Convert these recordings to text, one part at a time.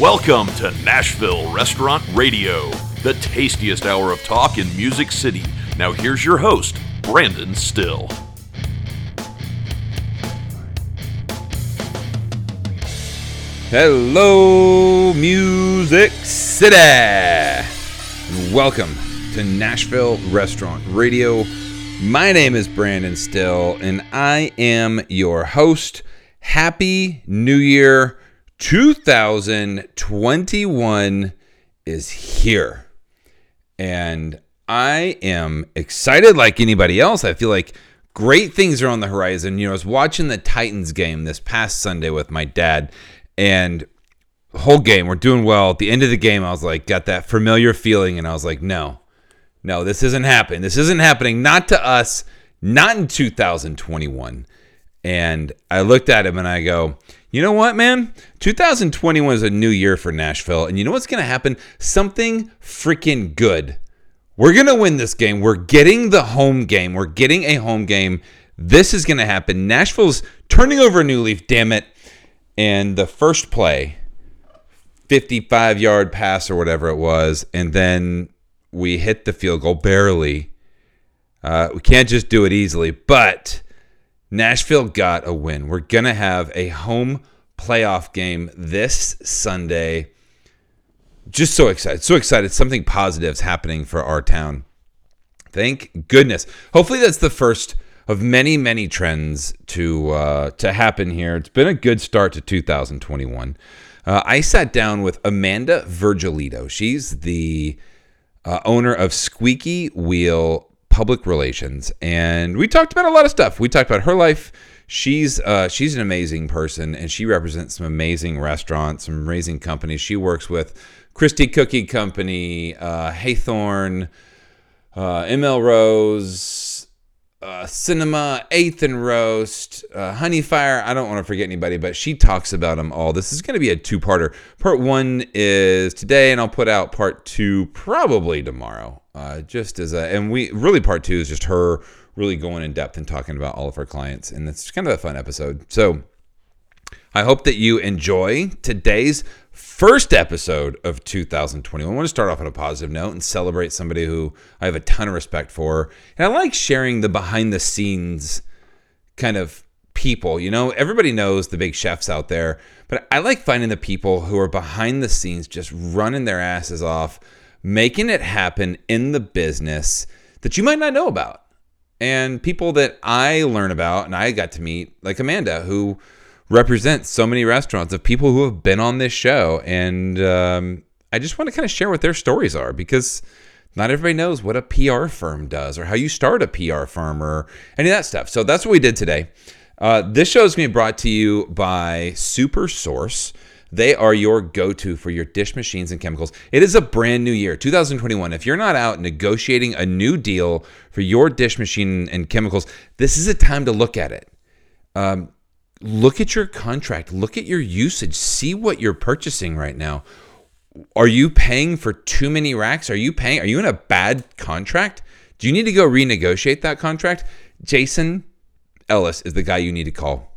Welcome to Nashville Restaurant Radio, the tastiest hour of talk in Music City. Now, here's your host, Brandon Styll. Hello, Music City! And welcome to Nashville Restaurant Radio. My name is Brandon Styll, and I am your host. Happy New Year 2021 is here. And I am excited like anybody else. I feel like great things are on the horizon. You know, I was watching the Titans game this past Sunday with my dad, and whole game we're doing well. At the end of the game, I was like, got that familiar feeling, and I was like, no, no, this isn't happening. This isn't happening. Not to us. Not in 2021. And I looked at him and I go, you know what, man? 2021 is a new year for Nashville. And you know what's going to happen? Something freaking good. We're going to win this game. We're getting the home game. We're getting a home game. This is going to happen. Nashville's turning over a new leaf, damn it. And the first play, 55 yard pass or whatever it was, and then we hit the field goal barely. Uh, we can't just do it easily, but Nashville got a win. We're going to have a home playoff game this Sunday. Just so excited. So excited. Something positive is happening for our town. Thank goodness. Hopefully that's the first of many, many trends to uh, to happen here. It's been a good start to 2021. Uh, I sat down with Amanda Virgilito. She's the uh, owner of Squeaky Wheel Public Relations, and we talked about a lot of stuff. We talked about her life. She's uh, she's an amazing person, and she represents some amazing restaurants, some amazing companies. She works with Christie Cookie Company, uh, Hathorne, uh, ML Rose, uh, Sinema, Eighth and Roast, uh, Honey Fire. I don't want to forget anybody, but she talks about them all. This is going to be a two-parter. Part one is today, and I'll put out part two probably tomorrow. Uh, just as a, and we really part two is just her really going in depth and talking about all of her clients, and it's kind of a fun episode. So I hope that you enjoy today's first episode of 2021. I want to start off on a positive note and celebrate somebody who I have a ton of respect for. And I like sharing the behind the scenes kind of people. You know, everybody knows the big chefs out there, but I like finding the people who are behind the scenes just running their asses off, making it happen in the business that you might not know about. And people that I learn about and I got to meet, like Amanda, who represents so many restaurants of people who have been on this show. And um, I just want to kind of share what their stories are because not everybody knows what a PR firm does or how you start a PR firm or any of that stuff. So that's what we did today. Uh, this show is going to be brought to you by Super Source. They are your go to for your dish machines and chemicals. It is a brand new year, 2021. If you're not out negotiating a new deal for your dish machine and chemicals, this is a time to look at it. Um, look at your contract, look at your usage, see what you're purchasing right now. Are you paying for too many racks? Are you paying? Are you in a bad contract? Do you need to go renegotiate that contract? Jason Ellis is the guy you need to call.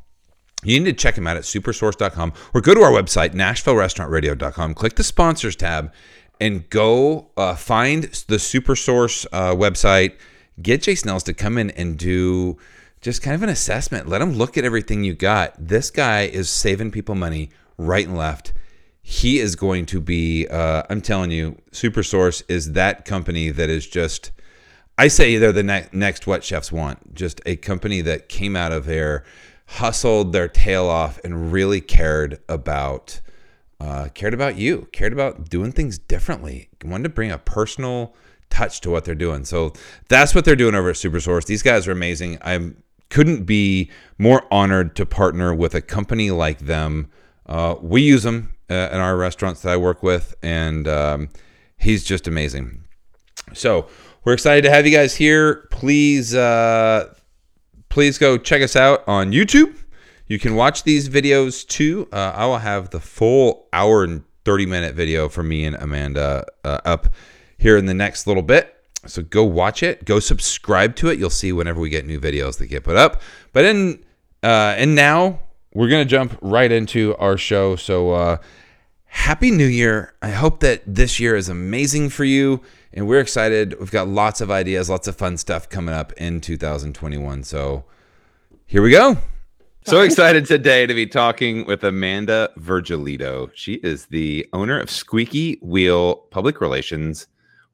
You need to check him out at supersource.com or go to our website, NashvilleRestaurantRadio.com. Click the sponsors tab and go uh, find the Supersource uh, website. Get Jason Ellis to come in and do just kind of an assessment. Let him look at everything you got. This guy is saving people money right and left. He is going to be, uh, I'm telling you, Supersource is that company that is just, I say they're the ne- next What Chefs Want. Just a company that came out of there hustled their tail off and really cared about uh, cared about you, cared about doing things differently, wanted to bring a personal touch to what they're doing. So that's what they're doing over at Supersource. These guys are amazing. I couldn't be more honored to partner with a company like them. Uh, we use them uh, in our restaurants that I work with, and um, he's just amazing. So we're excited to have you guys here. Please uh, please go check us out on YouTube. You can watch these videos too. Uh, I will have the full hour and 30 minute video for me and Amanda uh, up here in the next little bit. So go watch it. Go subscribe to it. You'll see whenever we get new videos that get put up. But in uh, and now we're gonna jump right into our show. So uh, Happy New Year. I hope that this year is amazing for you. And we're excited. We've got lots of ideas, lots of fun stuff coming up in 2021. So here we go. So excited today to be talking with Amanda Virgilito. She is the owner of Squeaky Wheel Public Relations.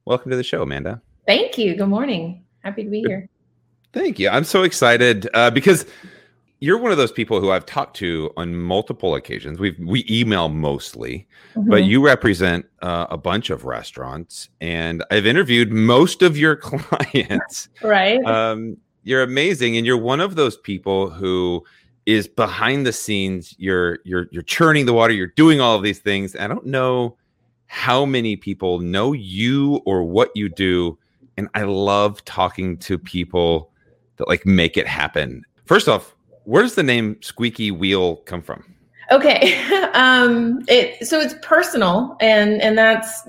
Welcome to the show, Amanda. Thank you. Good morning. Happy to be here. Thank you. I'm so excited uh, because you're one of those people who I've talked to on multiple occasions. We we email mostly, mm-hmm. but you represent uh, a bunch of restaurants, and I've interviewed most of your clients. right. Um, you're amazing, and you're one of those people who is behind the scenes. You're you're you're churning the water. You're doing all of these things. I don't know how many people know you or what you do, and I love talking to people that like make it happen. First off, where does the name Squeaky Wheel come from? Okay, um, it so it's personal, and and that's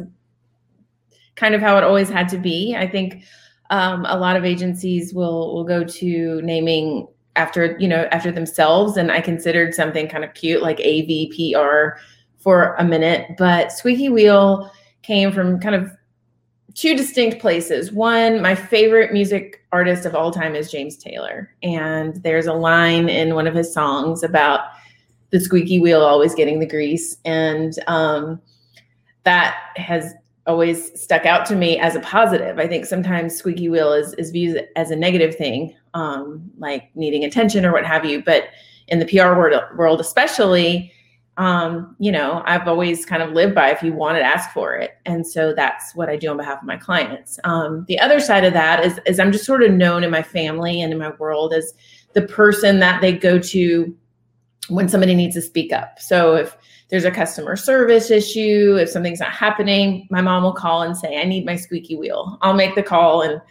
kind of how it always had to be. I think um, a lot of agencies will will go to naming after you know after themselves and i considered something kind of cute like avpr for a minute but squeaky wheel came from kind of two distinct places one my favorite music artist of all time is james taylor and there's a line in one of his songs about the squeaky wheel always getting the grease and um, that has always stuck out to me as a positive. I think sometimes squeaky wheel is is viewed as a negative thing, um, like needing attention or what have you. But in the PR world, world especially, um, you know, I've always kind of lived by if you want it, ask for it, and so that's what I do on behalf of my clients. Um, the other side of that is is I'm just sort of known in my family and in my world as the person that they go to when somebody needs to speak up. So if there's a customer service issue, if something's not happening, my mom will call and say, I need my squeaky wheel. I'll make the call and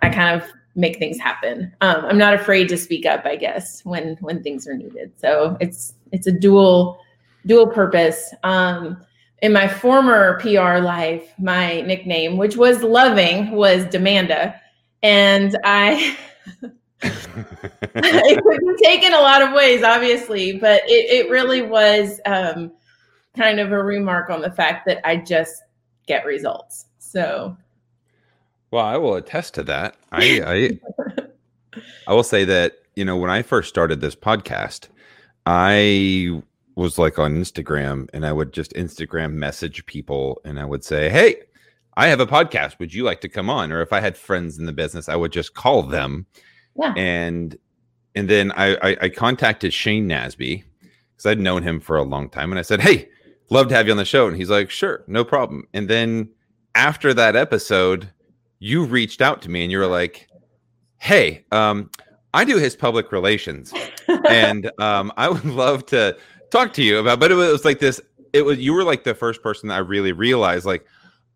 I kind of make things happen. Um, I'm not afraid to speak up, I guess, when when things are needed. So it's it's a dual dual purpose. Um, in my former PR life, my nickname, which was loving, was Demanda. And I it could be taken a lot of ways, obviously, but it, it really was um, kind of a remark on the fact that I just get results. So, well, I will attest to that. I I, I will say that you know when I first started this podcast, I was like on Instagram, and I would just Instagram message people, and I would say, "Hey." I have a podcast. Would you like to come on? Or if I had friends in the business, I would just call them yeah. And and then I, I, I contacted Shane Nasby because I'd known him for a long time, and I said, "Hey, love to have you on the show." And he's like, "Sure, no problem." And then after that episode, you reached out to me and you were like, "Hey, um, I do his public relations, and um, I would love to talk to you about." But it was like this. It was you were like the first person that I really realized like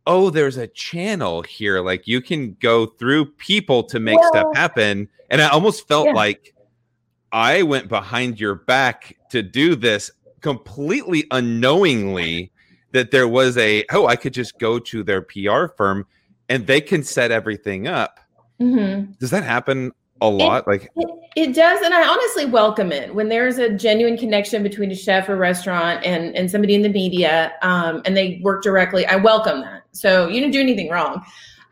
oh, there's a channel here. Like you can go through people to make stuff happen. And I almost felt yeah. like I went behind your back to do this completely unknowingly that there was a, oh, I could just go to their PR firm and they can set everything up. Mm-hmm. Does that happen a lot? It, like it, it, does, and I honestly welcome it when there's a genuine connection between a chef or restaurant and and somebody in the media, um, and they work directly. I welcome that. So you didn't do anything wrong.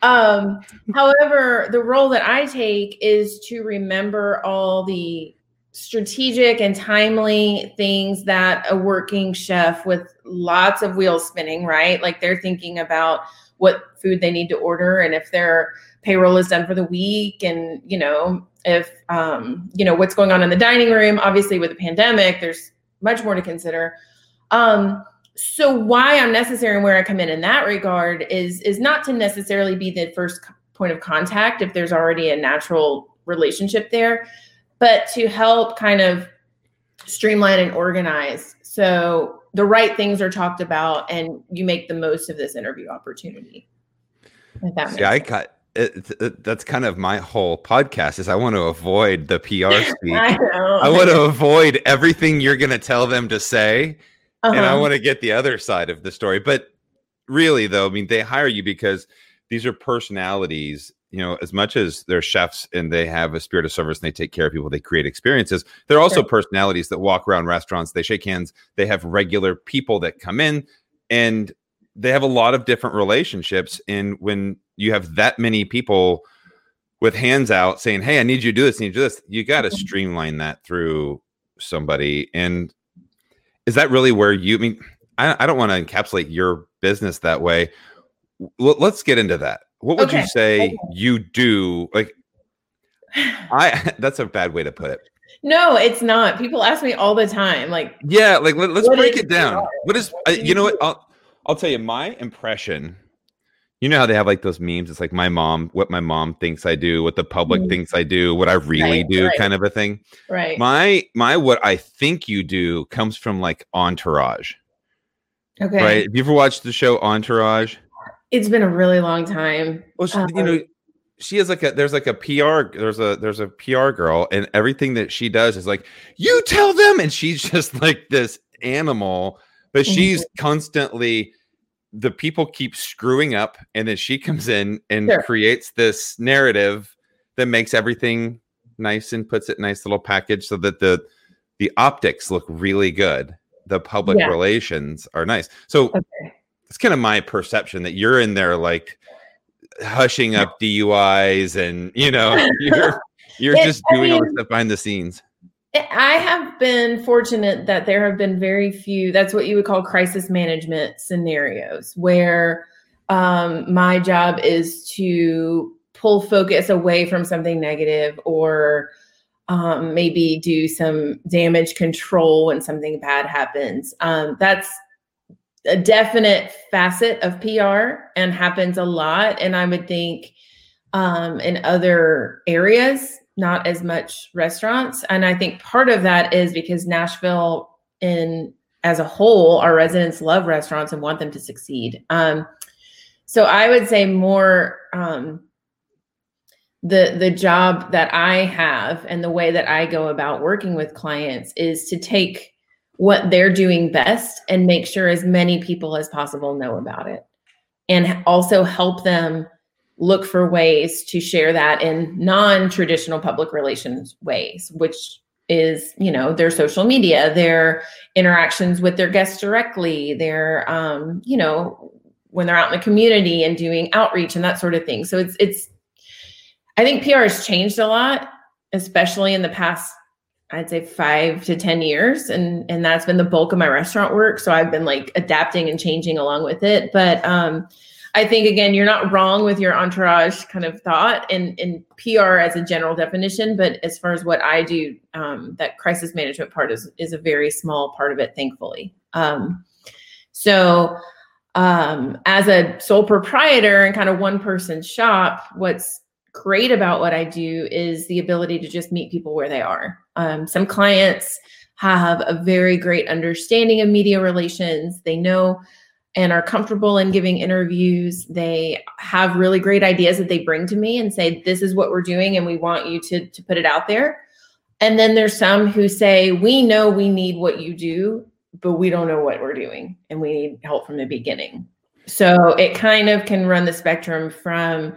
Um, however, the role that I take is to remember all the strategic and timely things that a working chef with lots of wheels spinning, right? Like they're thinking about what food they need to order and if their payroll is done for the week and, you know, if um, you know, what's going on in the dining room. Obviously with the pandemic, there's much more to consider. Um, so why I'm necessary and where I come in in that regard is is not to necessarily be the first point of contact if there's already a natural relationship there, but to help kind of streamline and organize so the right things are talked about and you make the most of this interview opportunity. If See, I cut. It, it, that's kind of my whole podcast is I want to avoid the PR speak. I, I want to avoid everything you're going to tell them to say uh-huh. and I uh-huh. want to get the other side of the story. But really, though, I mean, they hire you because these are personalities you know, as much as they're chefs and they have a spirit of service and they take care of people, they create experiences. They're also sure. personalities that walk around restaurants. They shake hands. They have regular people that come in, and they have a lot of different relationships. And when you have that many people with hands out saying, "Hey, I need you to do this, I need you to do this," you got to mm-hmm. streamline that through somebody. And is that really where you? I mean, I, I don't want to encapsulate your business that way. Let's get into that. What would okay. you say okay. you do? Like, I that's a bad way to put it. No, it's not. People ask me all the time, like, yeah, like let, us break it down. What is uh, you know what? I'll I'll tell you my impression. You know how they have like those memes? It's like my mom, what my mom thinks I do, what the public mm-hmm. thinks I do, what I really right, do, right. kind of a thing. Right. My my what I think you do comes from like Entourage. Okay. Right. Have you ever watched the show Entourage? It's been a really long time. Well, she, um, you know, she has like a there's like a PR there's a there's a PR girl and everything that she does is like you tell them and she's just like this animal but mm-hmm. she's constantly the people keep screwing up and then she comes in and sure. creates this narrative that makes everything nice and puts it in nice little package so that the the optics look really good the public yeah. relations are nice so okay it's kind of my perception that you're in there like hushing up DUIs and you know you're you're it, just doing I mean, all the stuff behind the scenes. I have been fortunate that there have been very few that's what you would call crisis management scenarios where um, my job is to pull focus away from something negative or um, maybe do some damage control when something bad happens. Um, that's a definite facet of PR and happens a lot. And I would think um, in other areas, not as much restaurants. And I think part of that is because Nashville, in as a whole, our residents love restaurants and want them to succeed. Um, so I would say more um, the the job that I have and the way that I go about working with clients is to take what they're doing best and make sure as many people as possible know about it. And also help them look for ways to share that in non-traditional public relations ways, which is, you know, their social media, their interactions with their guests directly, their um, you know, when they're out in the community and doing outreach and that sort of thing. So it's it's I think PR has changed a lot, especially in the past I'd say five to 10 years. And, and that's been the bulk of my restaurant work. So I've been like adapting and changing along with it. But um, I think, again, you're not wrong with your entourage kind of thought and, and PR as a general definition. But as far as what I do, um, that crisis management part is, is a very small part of it, thankfully. Um, so um, as a sole proprietor and kind of one person shop, what's great about what I do is the ability to just meet people where they are. Um, some clients have a very great understanding of media relations. They know and are comfortable in giving interviews. They have really great ideas that they bring to me and say, This is what we're doing, and we want you to, to put it out there. And then there's some who say, We know we need what you do, but we don't know what we're doing, and we need help from the beginning. So it kind of can run the spectrum from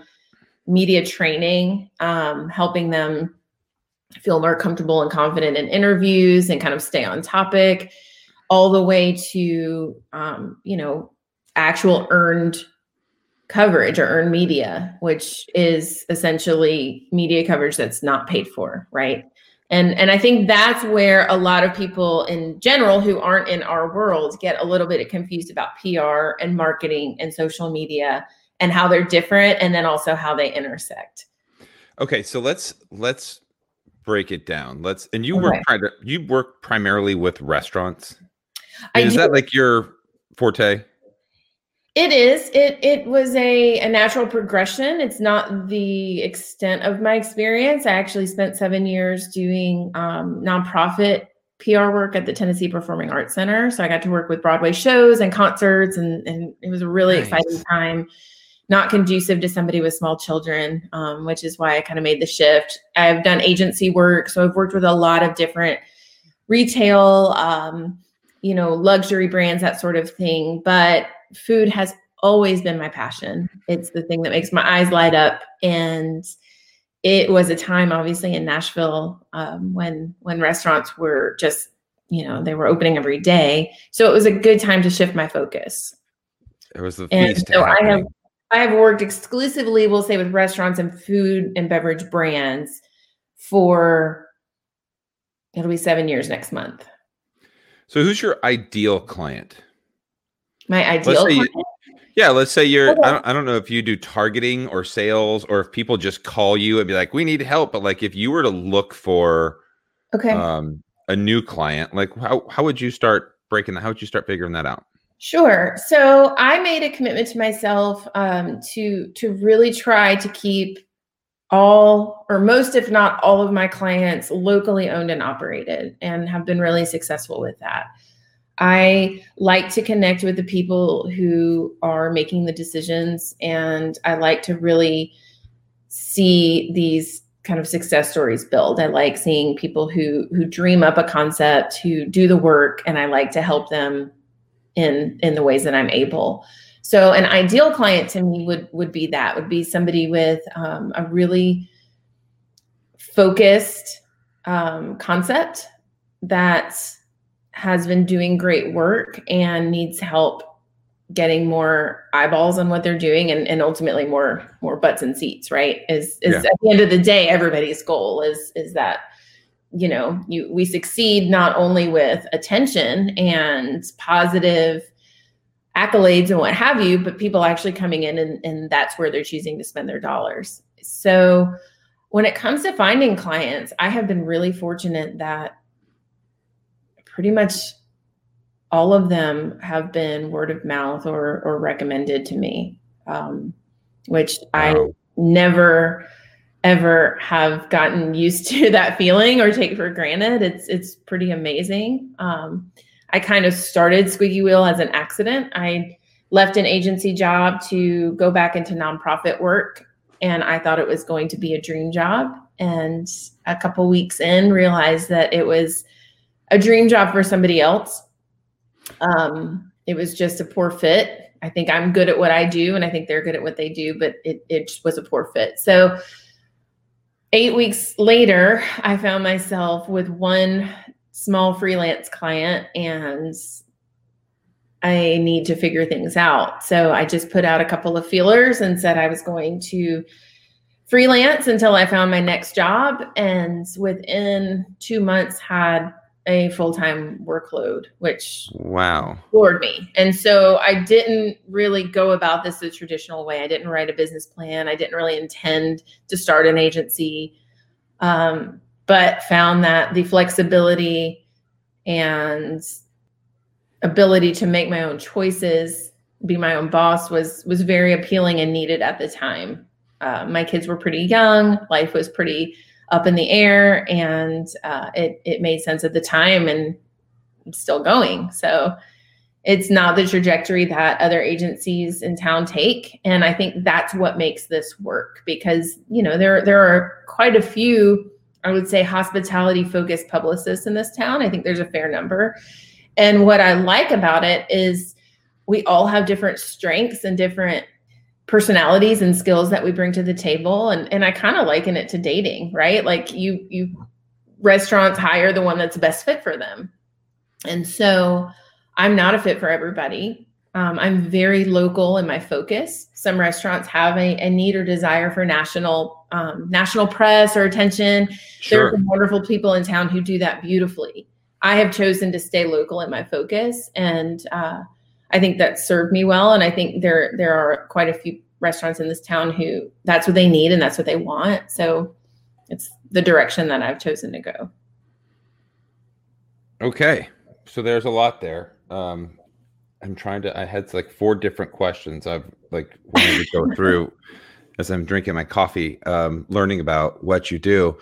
media training, um, helping them feel more comfortable and confident in interviews and kind of stay on topic, all the way to, um, you know, actual earned coverage or earned media, which is essentially media coverage that's not paid for, right? And and I think that's where a lot of people in general who aren't in our world get a little bit confused about PR and marketing and social media and how they're different and then also how they intersect. Okay, so let's let's break it down. Let's and you okay. work you work primarily with restaurants. Is do. that like your forte? It is. It it was a, a natural progression. It's not the extent of my experience. I actually spent seven years doing um, nonprofit PR work at the Tennessee Performing Arts Center. So I got to work with Broadway shows and concerts, and, and it was a really nice. exciting time not conducive to somebody with small children, um, which is why I kind of made the shift. I've done agency work, so I've worked with a lot of different retail, um, you know, luxury brands, that sort of thing. But food has always been my passion. It's the thing that makes my eyes light up. And it was a time, obviously, in Nashville um, when when restaurants were just, you know, they were opening every day. So it was a good time to shift my focus. It was the And feast. so I have I have worked exclusively, we'll say, with restaurants and food and beverage brands for it'll be seven years next month. So who's your ideal client? My ideal say you- Yeah, let's say you're. Okay. I don't, I don't know if you do targeting or sales, or if people just call you and be like, "We need help." But like, if you were to look for Okay. um, a new client, like how how would you start breaking that? How would you start figuring that out? Sure. So I made a commitment to myself um, to to really try to keep all or most, if not all, of my clients locally owned and operated, and have been really successful with that. I like to connect with the people who are making the decisions, and I like to really see these kind of success stories build. I like seeing people who who dream up a concept, who do the work, and I like to help them in in the ways that I'm able. So an ideal client to me would would be that would be somebody with um, a really focused um, concept that has been doing great work and needs help getting more eyeballs on what they're doing and, and ultimately more more butts and seats right is is Yeah. at the end of the day everybody's goal is is that you know you we succeed not only with attention and positive accolades and what have you but people actually coming in and, and that's where they're choosing to spend their dollars so when it comes to finding clients i have been really fortunate that pretty much all of them have been word of mouth or or recommended to me um, which i never ever have gotten used to that feeling or take for granted. It's it's pretty amazing. Um, I kind of started Squeaky Wheel as an accident. I left an agency job to go back into nonprofit work, and I thought it was going to be a dream job. And a couple weeks in, realized that it was a dream job for somebody else. Um, it was just a poor fit. I think I'm good at what I do, and I think they're good at what they do, but it it just was a poor fit. So eight weeks later, I found myself with one small freelance client and I need to figure things out. So I just put out a couple of feelers and said I was going to freelance until I found my next job. And within two months, had a full time workload, which Wow. floored me. And so I didn't really go about this the traditional way. I didn't write a business plan. I didn't really intend to start an agency, um, but found that the flexibility and ability to make my own choices, be my own boss, was was very appealing and needed at the time. Uh, my kids were pretty young. Life was pretty up in the air, and uh, it it made sense at the time. And I'm still going. So it's not the trajectory that other agencies in town take. And I think that's what makes this work because, you know, there, there are quite a few, I would say, hospitality focused publicists in this town. I think there's a fair number. And what I like about it is we all have different strengths and different personalities and skills that we bring to the table. And, and I kind of liken it to dating, right? Like you, you restaurants hire the one that's best fit for them. And so I'm not a fit for everybody. Um, I'm very local in my focus. Some restaurants have a, a need or desire for national um, national press or attention. There Sure. are some wonderful people in town who do that beautifully. I have chosen to stay local in my focus, and uh, I think that served me well. And I think there there are quite a few restaurants in this town who that's what they need and that's what they want. So it's the direction that I've chosen to go. Okay. So there's a lot there. Um, I'm trying to. I had like four different questions I've like wanted to go through as I'm drinking my coffee, um, learning about what you do.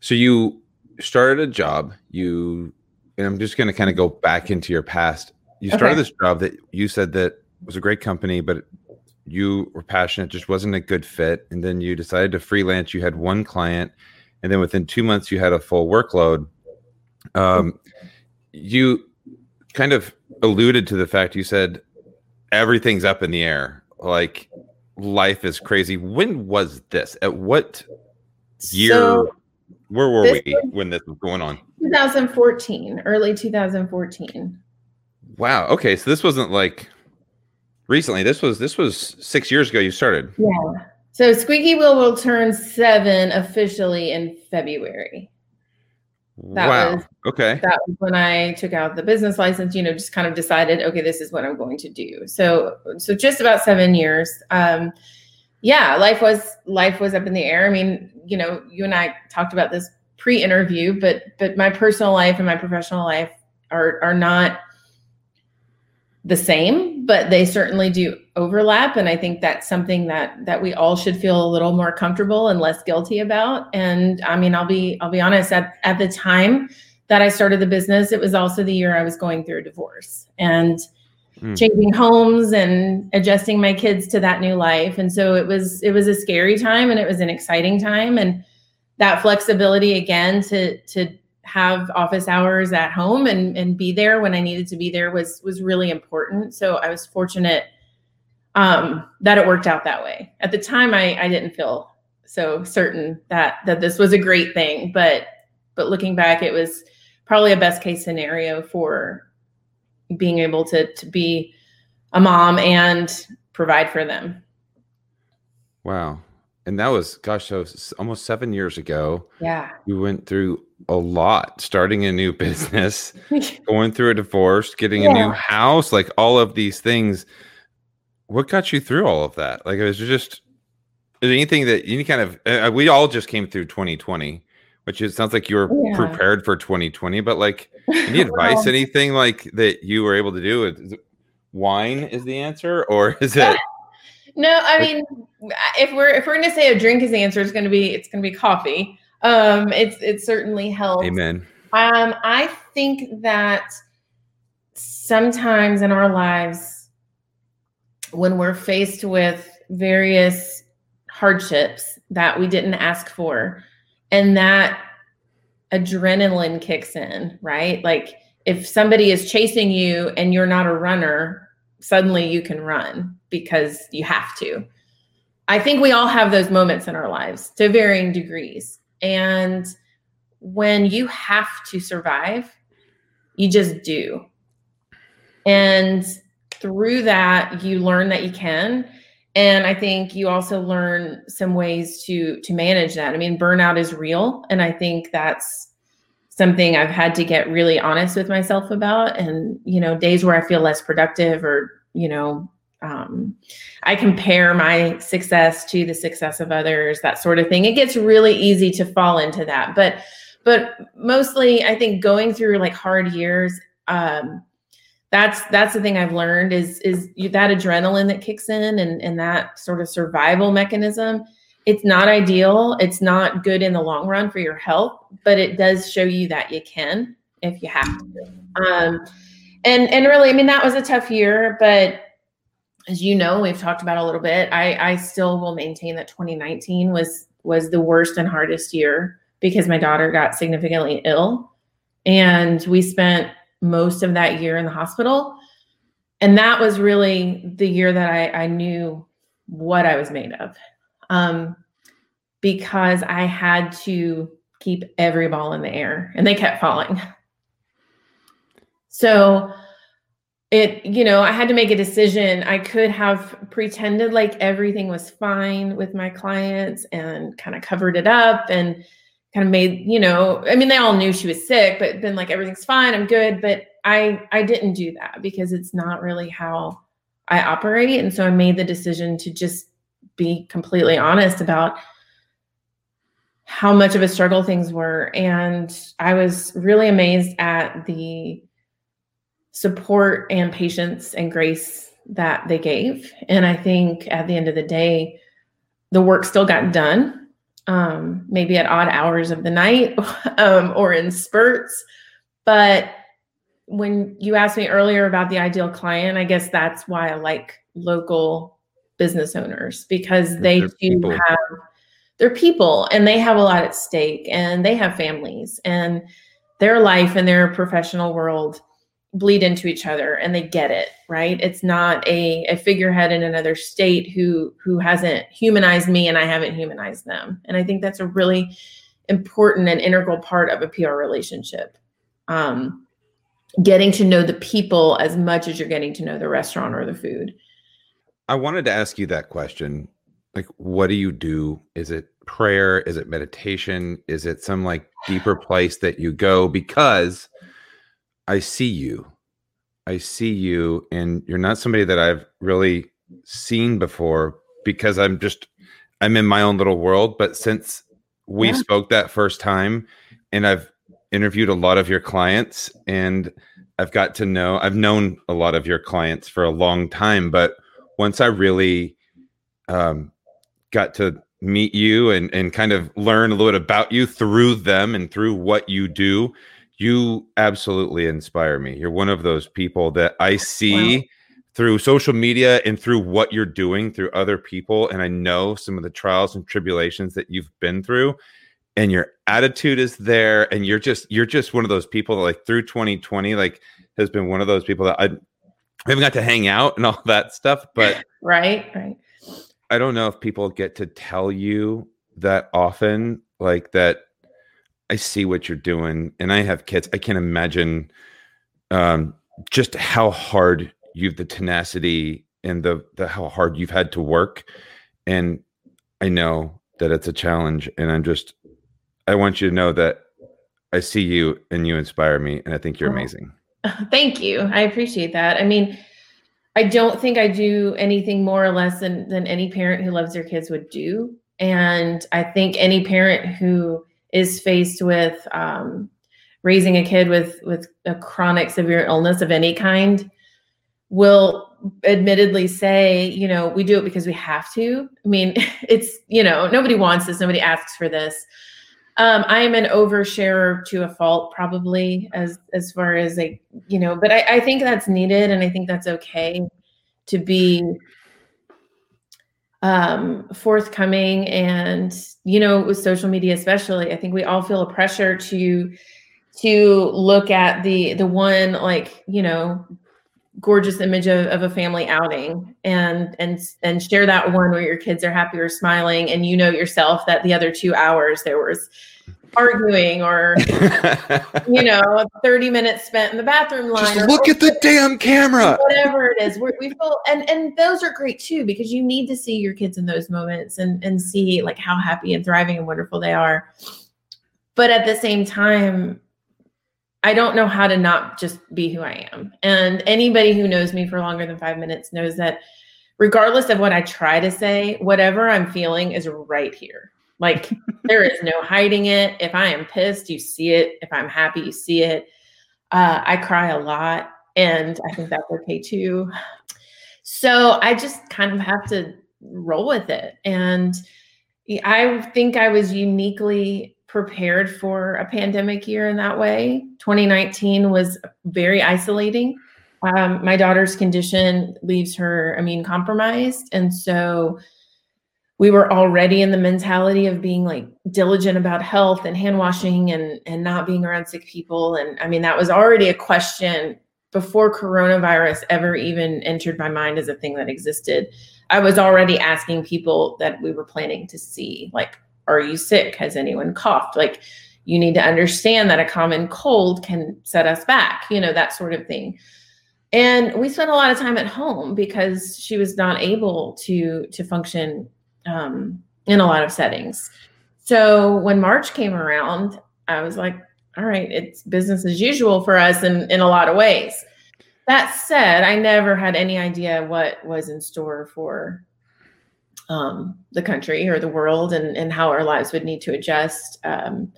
So you started a job. You, and I'm just going to kind of go back into your past. You started Okay. this job that you said that was a great company, but you were passionate, just wasn't a good fit. And then you decided to freelance. You had one client, and then within two months, you had a full workload. Um, you kind of alluded to the fact you said everything's up in the air. Like life is crazy. When was this? At what year? So where were we was- when this was going on? 2014, early 2014. Wow. Okay, so this wasn't like recently. This was this was six years ago. You started. Yeah. So Squeaky Wheel will turn seven officially in February. That wow. was- okay. That was when I took out the business license. You know, just kind of decided, okay, this is what I'm going to do. So, so just about seven years. Um, yeah, life was life was up in the air. I mean, you know, you and I talked about this pre-interview, but but my personal life and my professional life are are not the same, but they certainly do overlap. And I think that's something that that we all should feel a little more comfortable and less guilty about. And I mean, I'll be I'll be honest, at, at the time that I started the business, it was also the year I was going through a divorce and Hmm. changing homes and adjusting my kids to that new life. And so it was it was a scary time and it was an exciting time. And that flexibility again to to have office hours at home and and be there when I needed to be there was was really important. So I was fortunate um, that it worked out that way. At the time, I I didn't feel so certain that that this was a great thing, but but looking back, it was probably a best case scenario for being able to to be a mom and provide for them. Wow. And that was gosh, almost seven years ago. Yeah. You went through a lot, starting a new business, going through a divorce, getting a new house, like all of these things. What got you through all of that? Like, it was just is there anything that any kind of uh, we all just came through 2020, which it sounds like you were Yeah. prepared for 2020. But like, any advice, Well, anything like that you were able to do? Is wine is the answer, or is it? No, I mean, if we're if we're gonna say a drink is the answer, it's gonna be it's gonna be coffee. Um, it's it certainly helps. Amen. Um, I think that sometimes in our lives, when we're faced with various hardships that we didn't ask for, and that adrenaline kicks in, right? Like if somebody is chasing you and you're not a runner, suddenly you can run because you have to. I think we all have those moments in our lives to varying degrees. And when you have to survive, you just do. And through that, you learn that you can. And I think you also learn some ways to to manage that. I mean, burnout is real, and I think that's something I've had to get really honest with myself about. And you know, days where I feel less productive, or you know, um, I compare my success to the success of others, that sort of thing. It gets really easy to fall into that. But but mostly, I think going through like hard years. Um, that's that's the thing I've learned is is that adrenaline that kicks in and and that sort of survival mechanism. It's not ideal. It's not good in the long run for your health, but it does show you that you can if you have to. Um, and and really, I mean, that was a tough year, but as you know, we've talked about a little bit. I I still will maintain that 2019 was was the worst and hardest year because my daughter got significantly ill, and we spent most of that year in the hospital. And that was really the year that I, I knew what I was made of. Um, because I had to keep every ball in the air and they kept falling. So it, you know, I had to make a decision. I could have pretended like everything was fine with my clients and kind of covered it up and kind of made you know i mean they all knew she was sick but been like everything's fine i'm good but i i didn't do that because it's not really how i operate and so i made the decision to just be completely honest about how much of a struggle things were and i was really amazed at the support and patience and grace that they gave and i think at the end of the day the work still got done um, maybe at odd hours of the night um, or in spurts. But when you asked me earlier about the ideal client, I guess that's why I like local business owners because they They're do people. have they're people and they have a lot at stake and they have families and their life and their professional world bleed into each other and they get it right? It's not a, a figurehead in another state who who hasn't humanized me and i haven't humanized them. And i think that's a really important and integral part of a pr relationship. Um, getting to know the people as much as you're getting to know the restaurant or the food. I wanted to ask you that question. Like what do you do? Is it prayer? Is it meditation? Is it some like deeper place that you go? Because I see you. I see you, and you're not somebody that I've really seen before because I'm just I'm in my own little world. But since we yeah. spoke that first time, and I've interviewed a lot of your clients, and I've got to know I've known a lot of your clients for a long time. But once I really um, got to meet you and and kind of learn a little bit about you through them and through what you do you absolutely inspire me. You're one of those people that I see wow. through social media and through what you're doing through other people. And I know some of the trials and tribulations that you've been through. And your attitude is there, and you're just you're just one of those people that like through 2020, like has been one of those people that I, I haven't got to hang out and all that stuff. But right, right. I don't know if people get to tell you that often, like that I see what you're doing, and I have kids. I can't imagine um, just how hard you've the tenacity and the the how hard you've had to work. And I know that it's a challenge, and I'm just I want you to know that I see you and you inspire me, and I think you're amazing. Thank you. I appreciate that. I mean, I don't think I do anything more or less than than any parent who loves their kids would do. And I think any parent who is faced with um, raising a kid with with a chronic severe illness of any kind will admittedly say you know we do it because we have to. I mean it's you know nobody wants this. Nobody asks for this. Um, i am an oversharer to a fault probably as as far as like you know but I, I think that's needed and i think that's okay to be um, forthcoming. And you know with social media especially i think we all feel a pressure to to look at the the one like you know gorgeous image of, of a family outing and and and share that one where your kids are happy or smiling and you know yourself that the other two hours there was arguing or you know 30 minutes spent in the bathroom line Just look at the damn camera whatever it is we feel and and those are great too because you need to see your kids in those moments and and see like how happy and thriving and wonderful they are but at the same time I don't know how to not just be who I am. And anybody who knows me for longer than five minutes knows that regardless of what I try to say, whatever I'm feeling is right here. Like there is no hiding it. If I am pissed, you see it. If I'm happy, you see it. Uh, I cry a lot, and I think that's okay too. So I just kind of have to roll with it. And I think I was uniquely prepared for a pandemic year in that way. 2019 was very isolating. Um, my daughter's condition leaves her immune compromised. And so we were already in the mentality of being like diligent about health and hand washing and and not being around sick people. And i mean that was already a question before coronavirus ever even entered my mind as a thing that existed. I was already asking people that we were planning to see like are you sick? Has anyone coughed? Like you need to understand that a common cold can set us back you know that sort of thing. And we spent a lot of time at home because she was not able to to function um, in a lot of settings. So when March came around, I was like, all right, it's business as usual for us in, in a lot of ways. That said, I never had any idea what was in store for um, the country or the world and, and how our lives would need to adjust um,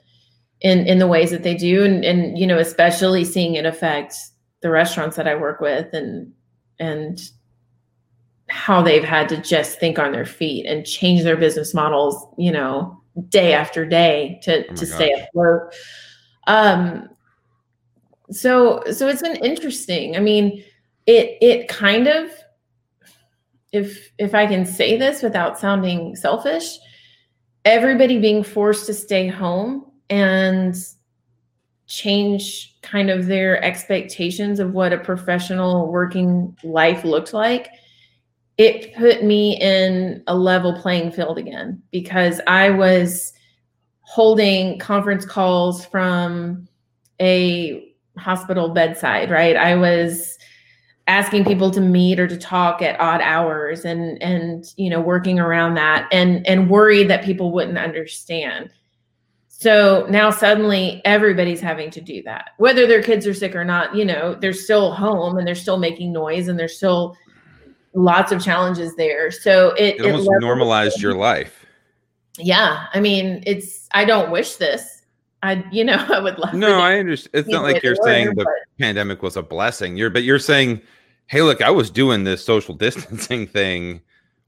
in, in the ways that they do. And, and, you know, especially seeing it affect the restaurants that I work with and, and how they've had to just think on their feet and change their business models, you know, day after day to oh to gosh. stay afloat. Um so so it's been interesting. I mean, it it kind of if if I can say this without sounding selfish, everybody being forced to stay home and change kind of their expectations of what a professional working life looked like, it put me in a level playing field again because I was holding conference calls from a hospital bedside, right? I was asking people to meet or to talk at odd hours and and you know working around that and and worried that people wouldn't understand so now suddenly everybody's having to do that whether their kids are sick or not you know they're still home and they're still making noise and they're still lots of challenges there so it, it almost it normalized your life yeah i mean it's i don't wish this i you know i would love no i understand it's not like you're saying the pandemic was a blessing you're but you're saying hey, look, I was doing this social distancing thing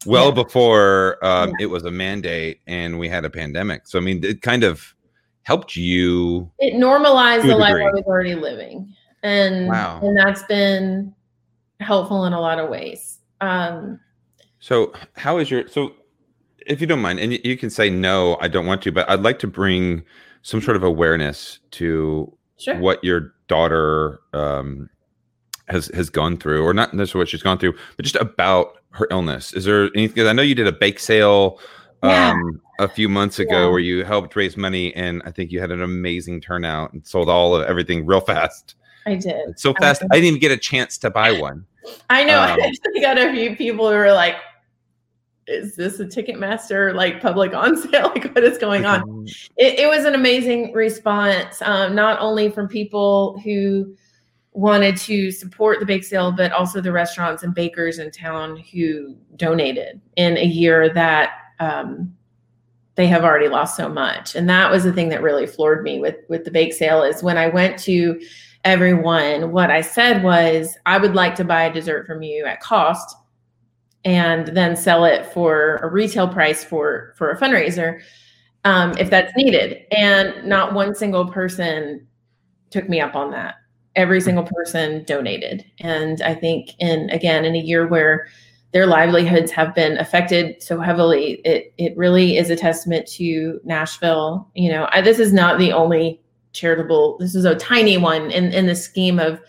well yeah. before um, yeah. it was a mandate and we had a pandemic. So, I mean, it kind of helped you. It normalized the life I was already living. And, wow. and that's been helpful in a lot of ways. Um, so, how is your, so if you don't mind, and you can say no, I don't want to, but I'd like to bring some sort of awareness to sure. what your daughter um, has has gone through, or not necessarily what she's gone through, but just about her illness. Is there anything? I know you did a bake sale yeah. um, a few months ago yeah. where you helped raise money, and I think you had an amazing turnout and sold all of everything real fast. I did so fast. I didn't even get a chance to buy one. I know. Um, I actually got a few people who were like, "Is this a Ticketmaster like public on sale? like, what is going on?" it, it was an amazing response, um, not only from people who wanted to support the bake sale, but also the restaurants and bakers in town who donated in a year that um, they have already lost so much. And that was the thing that really floored me with with the bake sale is when I went to everyone, what I said was, I would like to buy a dessert from you at cost and then sell it for a retail price for for a fundraiser um, if that's needed. And not one single person took me up on that every single person donated. And I think in again in a year where their livelihoods have been affected so heavily, it it really is a testament to Nashville. You know, I, this is not the only charitable. This is a tiny one in in the scheme of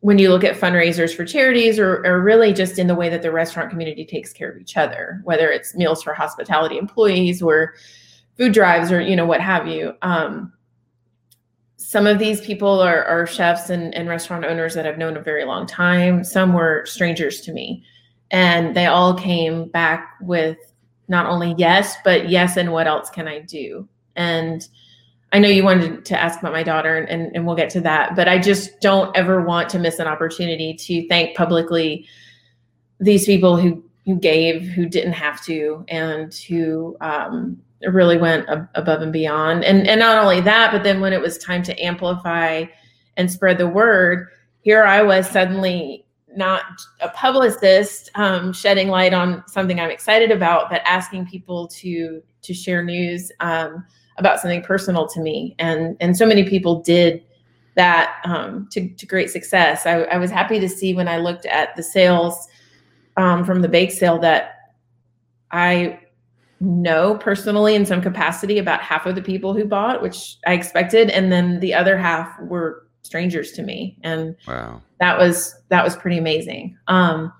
when you look at fundraisers for charities or, or really just in the way that the restaurant community takes care of each other, whether it's meals for hospitality employees or food drives or you know what have you. Um, some of these people are, are chefs and, and restaurant owners that I've known a very long time. Some were strangers to me. And they all came back with not only yes, but yes, and what else can I do? And I know you wanted to ask about my daughter, and, and we'll get to that, but I just don't ever want to miss an opportunity to thank publicly these people who who gave, who didn't have to, and who um, really went ab- above and beyond. And and not only that, but then when it was time to amplify and spread the word, here I was suddenly not a publicist um, shedding light on something I'm excited about, but asking people to to share news um, about something personal to me. And and so many people did that um, to, to great success. I, I, was happy to see when I looked at the sales um, from the bake sale that I know personally in some capacity about half of the people who bought, which I expected, and then the other half were strangers to me, and wow, that was that was pretty amazing. Um,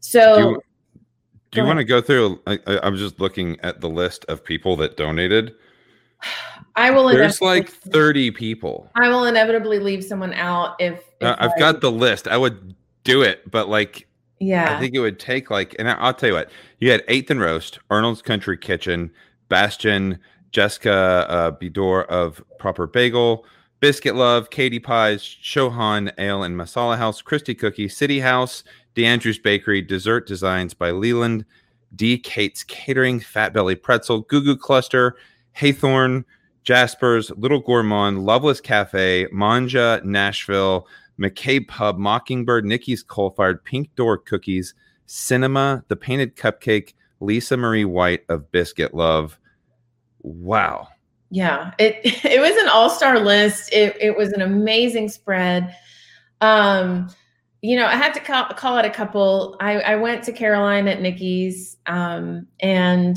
so. Do you, do you want to go through? I, I'm just looking at the list of people that donated. I will. There's like 30 people. I will inevitably leave someone out if. if uh, I've got the list. I would do it, but like yeah. I think it would take like, and I'll tell you what, you had Eighth and Roast, Arnold's Country Kitchen, Bastion, Jessica uh, Bidor of Proper Bagel, Biscuit Love, Katie Pies, Chauhan Ale and Masala House, Christie Cookie, City House, DeAndrews Bakery, Dessert Designs by Leland, D. Kate's Catering, Fat Belly Pretzel, Goo Goo Cluster, Hathorne, Jasper's, Little Gourmand, Loveless Cafe, Mangia, Nashville, McCabe Pub, Mockingbird, Nicky's Coal Fired, Pink Door Cookies, Sinema, The Painted Cupcake, Lisa Marie White of Biscuit Love. Wow. Yeah, it it was an all-star list. It it was an amazing spread. Um, you know, I had to call, call out a couple. I, I went to Caroline at Nicky's, um, and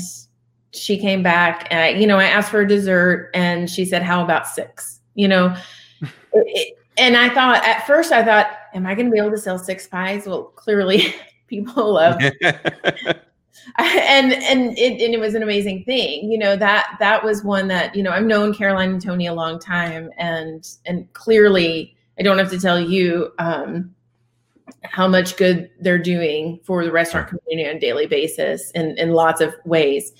she came back and I, you know, I asked for a dessert and she said, How about six? You know, it, and I thought at first I thought, am I going to be able to sell six pies? Well, clearly people love. and and it and it was an amazing thing you know that that was one that you know i've known caroline and tony a long time and and clearly i don't have to tell you um how much good they're doing for the restaurant community on a daily basis in in lots of ways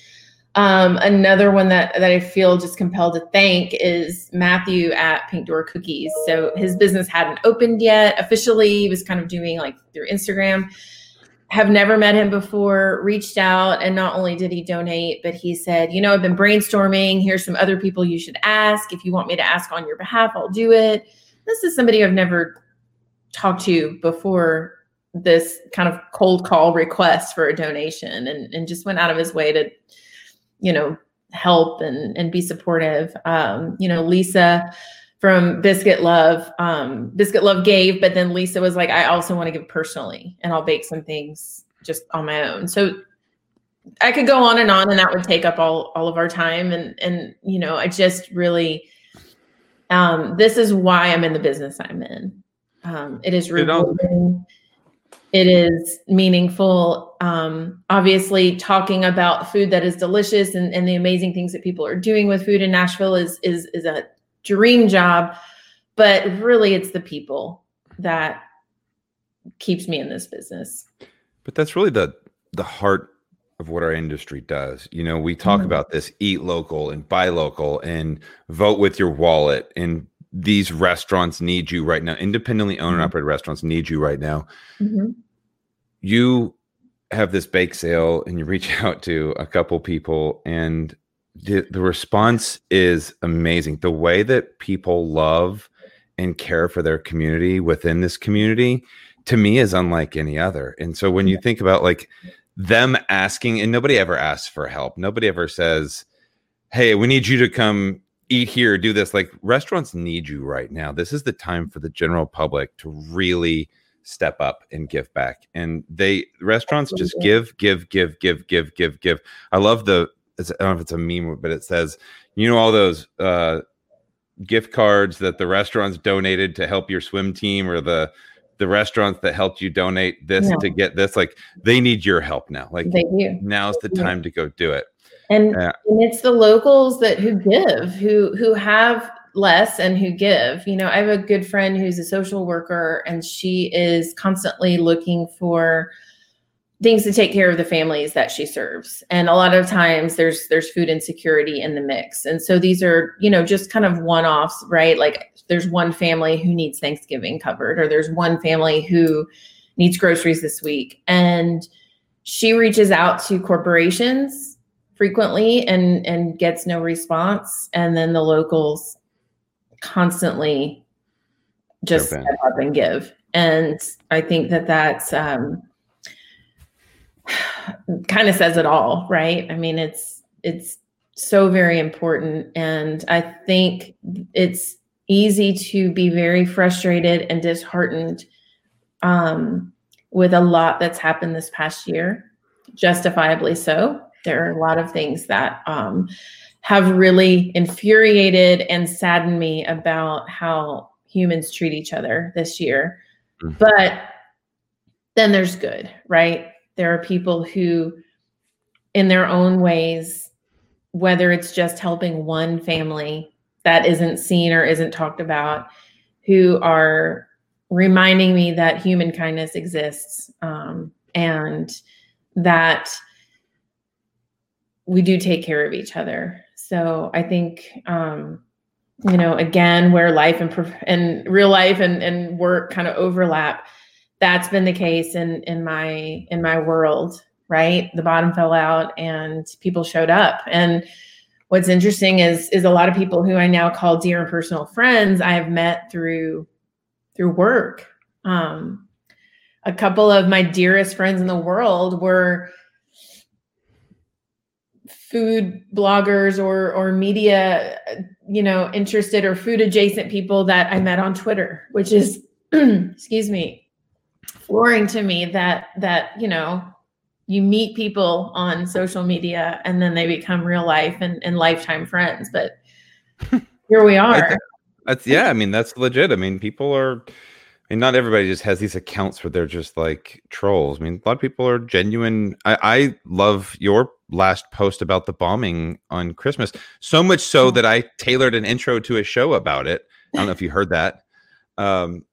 um, another one that, that I feel just compelled to thank is Matthew at Pink Door Cookies. So his business hadn't opened yet officially. He was kind of doing like through Instagram. Have never met him before, reached out, and not only did he donate, but he said, You know, I've been brainstorming. Here's some other people you should ask. If you want me to ask on your behalf, I'll do it. This is somebody I've never talked to before this kind of cold call request for a donation and, and just went out of his way to you know help and and be supportive. Um you know lisa from biscuit love um biscuit love gave but then lisa was like i also want to give personally and i'll bake some things just on my own. So i could go on and on and that would take up all all of our time and and you know i just really um this is why i'm in the business i'm in. Um it is rewarding. it is meaningful. Um, obviously, talking about food that is delicious and, and the amazing things that people are doing with food in Nashville is is is a dream job. But really, it's the people that keeps me in this business. But that's really the the heart of what our industry does. You know, we talk mm-hmm. about this eat local and buy local and vote with your wallet and these restaurants need you right now. Independently owned and mm-hmm. operated restaurants need you right now. Mm-hmm. You have this bake sale and you reach out to a couple people and the, the response is amazing. The way that people love and care for their community within this community to me is unlike any other. And so when you think about like them asking and nobody ever asks for help. Nobody ever says, "Hey, we need you to come eat here, do this. Like restaurants need you right now. This is the time for the general public to really step up and give back. And they restaurants just give, give, give, give, give, give, give. I love the I don't know if it's a meme, but it says, you know, all those uh, gift cards that the restaurants donated to help your swim team or the the restaurants that helped you donate this yeah. to get this like they need your help now like now's the time to go do it and, and it's the locals that who give who who have less and who give. You know i have a good friend who's a social worker and she is constantly looking for things to take care of the families that she serves. And a lot of times there's there's food insecurity in the mix. And so these are you know just kind of one-offs right? Like there's one family who needs thanksgiving covered or there's one family who needs groceries this week. And she reaches out to corporations frequently and and gets no response. And then the locals constantly just step up and give. And i think that that's um, kind of says it all right? I mean it's it's so very important. And i think it's easy to be very frustrated and disheartened um, with a lot that's happened this past year justifiably so there are a lot of things that um, have really infuriated and saddened me about how humans treat each other this year. Mm-hmm. But then there's good, right? There are people who, in their own ways, whether it's just helping one family that isn't seen or isn't talked about, who are reminding me that human kindness exists um, and that we do take care of each other. So I think, um, you know, again, where life and and real life and, and work kind of overlap, that's been the case in in my in my world. Right, the bottom fell out, and people showed up. And what's interesting is is a lot of people who I now call dear and personal friends I have met through through work. Um, a couple of my dearest friends in the world were food bloggers or or media you know interested or food adjacent people that i met on twitter which is excuse me flooring to me that that you know you meet people on social media and then they become real life and, and lifetime friends but here we are That's yeah. I mean, that's legit. I mean, people are. Mean, not everybody just has these accounts where they're just like trolls. I mean, a lot of people are genuine. I, I love your last post about the bombing on Christmas so much so that I tailored an intro to a show about it. I don't know if you heard that. Um,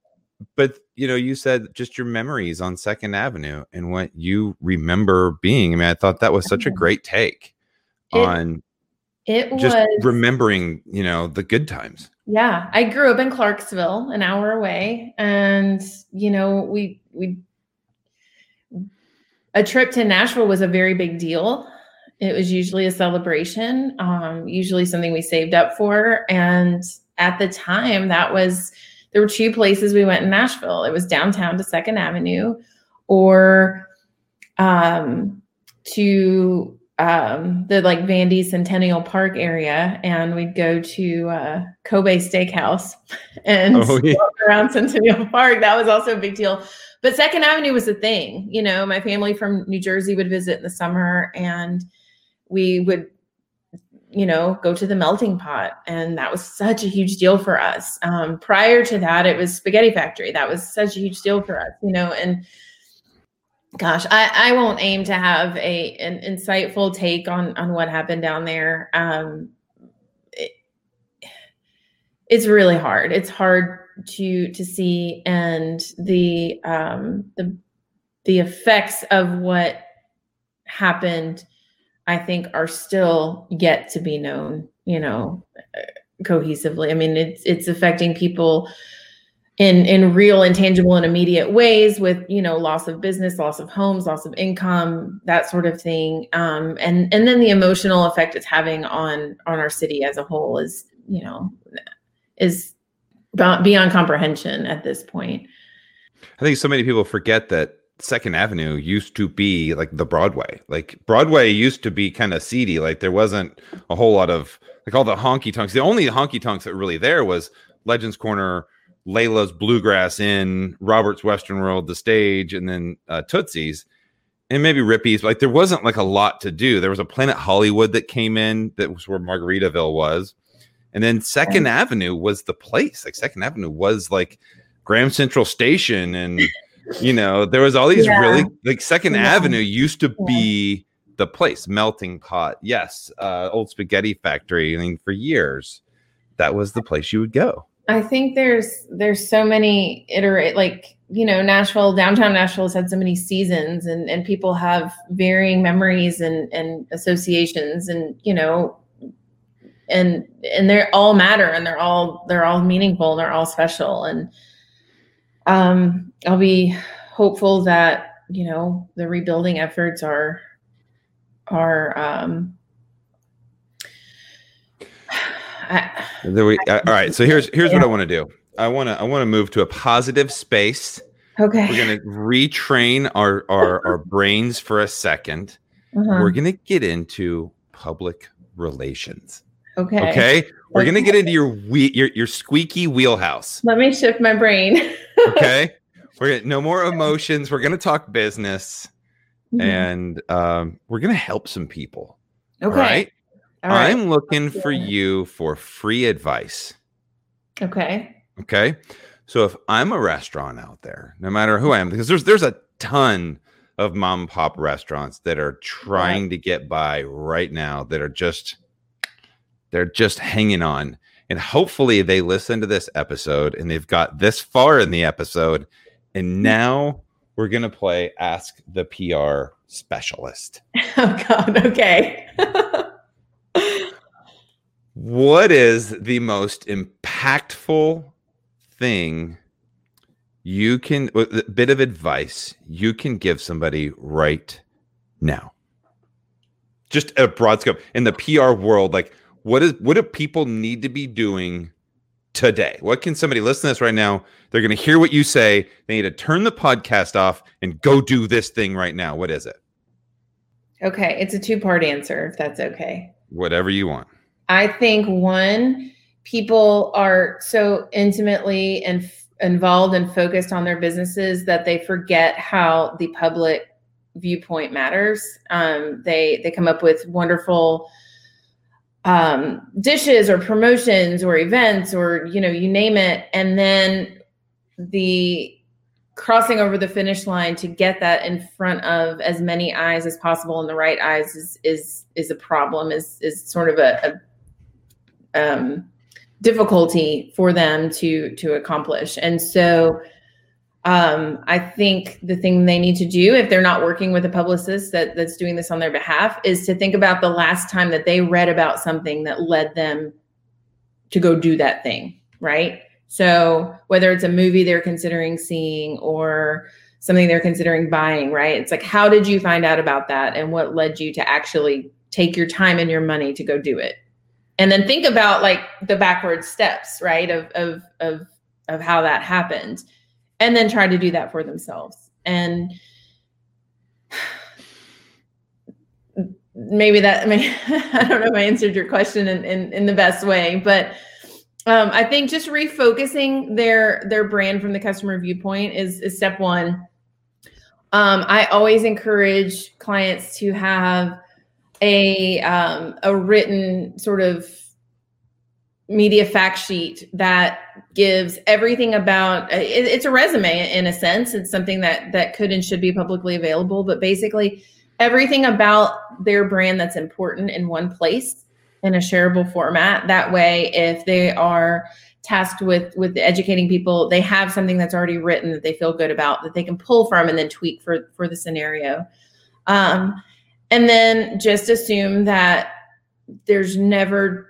but you know, you said just your memories on Second Avenue and what you remember being. I mean, I thought that was such a great take It- on It just was remembering, you know, the good times. Yeah, I grew up in Clarksville, an hour away, and you know, we we a trip to Nashville was a very big deal. It was usually a celebration, um, usually something we saved up for, and at the time, that was there were two places we went in Nashville. It was downtown to Second Avenue, or um, to um, the like Vandy Centennial Park area, and we'd go to uh, Kobe Steakhouse and Oh, yeah. walk around Centennial Park. That was also a big deal. But Second Avenue was a thing. You know, my family from New Jersey would visit in the summer, and we would, you know, go to the melting pot, and that was such a huge deal for us. Um, prior to that, it was Spaghetti Factory. That was such a huge deal for us. You know, and gosh i i won't aim to have a an insightful take on on what happened down there. Um it, it's really hard. It's hard to to see and the um the the effects of what happened i think are still yet to be known you know cohesively. I mean it's it's affecting people in in real intangible and immediate ways with you know loss of business loss of homes loss of income that sort of thing um, and and then the emotional effect it's having on on our city as a whole is you know is beyond comprehension at this point I think so many people forget that Second Avenue used to be like the Broadway. Like Broadway used to be kind of seedy. Like there wasn't a whole lot of like all the honky tonks. The only honky tonks that were really there was Legends Corner, Layla's Bluegrass Inn, Robert's Western World, the stage, and then uh, Tootsie's, and maybe Rippy's. Like there wasn't like a lot to do. There was a Planet Hollywood that came in that was where Margaritaville was, and then Second Avenue was the place. Like Second Avenue was like Graham Central Station, and you know there was all these Yeah. really like Second Yeah. Avenue used to be the place. Melting Pot, yes, uh, old Spaghetti Factory. I mean, for years that was the place you would go. I think there's there's so many iterate like you know Nashville downtown Nashville has had so many seasons and and people have varying memories and and associations and you know and and they're all matter and they're all they're all meaningful and they're all special. And um I'll be hopeful that you know the rebuilding efforts are are um I, we, all right, so here's here's what I want to do. I want to I want to move to a positive space. okay We're gonna retrain our our, our brains for a 2nd Uh-huh. We're gonna get into public relations. okay Okay, we're gonna get into your we your your squeaky wheelhouse. Let me shift my brain. Okay, we're gonna no more emotions. We're gonna talk business, Mm-hmm. and um, we're gonna help some people. okay. All right. Right. I'm looking for you for free advice. okay. Okay. So if I'm a restaurant out there, no matter who I am, because there's there's a ton of mom and pop restaurants that are trying to get by right now that are just they're just hanging on. And hopefully they listen to this episode and they've got this far in the episode. And now we're gonna play Ask the PR Specialist. Oh God. Okay. What is the most impactful thing you can, a bit of advice you can give somebody right now? Just a broad scope in the PR world, like what is what do people need to be doing today? What can somebody listen to this right now? They're going to hear what you say. They need to turn the podcast off and go do this thing right now. What is it? okay. It's a two-part answer, if that's okay. Whatever you want. I think one, people are so intimately and involved and focused on their businesses that they forget how the public viewpoint matters. Um, they they come up with wonderful um, dishes or promotions or events or you know you name it and then the crossing over the finish line to get that in front of as many eyes as possible and the right eyes is is is a problem is is sort of a, a um, difficulty for them to to accomplish and so um, I think the thing they need to do if they're not working with a publicist that, that's doing this on their behalf is to think about the last time that they read about something that led them to go do that thing, right? So whether it's a movie they're considering seeing or something they're considering buying, right? It's like, how did you find out about that? And what led you to actually take your time and your money to go do it? And then think about like the backward steps, right? Of of of of how that happened and then try to do that for themselves. And maybe that, I mean, I don't know if I answered your question in, in, in the best way, but um, I think just refocusing their their brand from the customer viewpoint is, is step one. Um, I always encourage clients to have a um, a written sort of media fact sheet that gives everything about it, it's a resume in a sense. It's something that that could and should be publicly available but basically everything about their brand that's important in one place in a shareable format. That way if they are tasked with with educating people they have something that's already written that they feel good about that they can pull from and then tweak for for the scenario. Um, and then just assume that there's never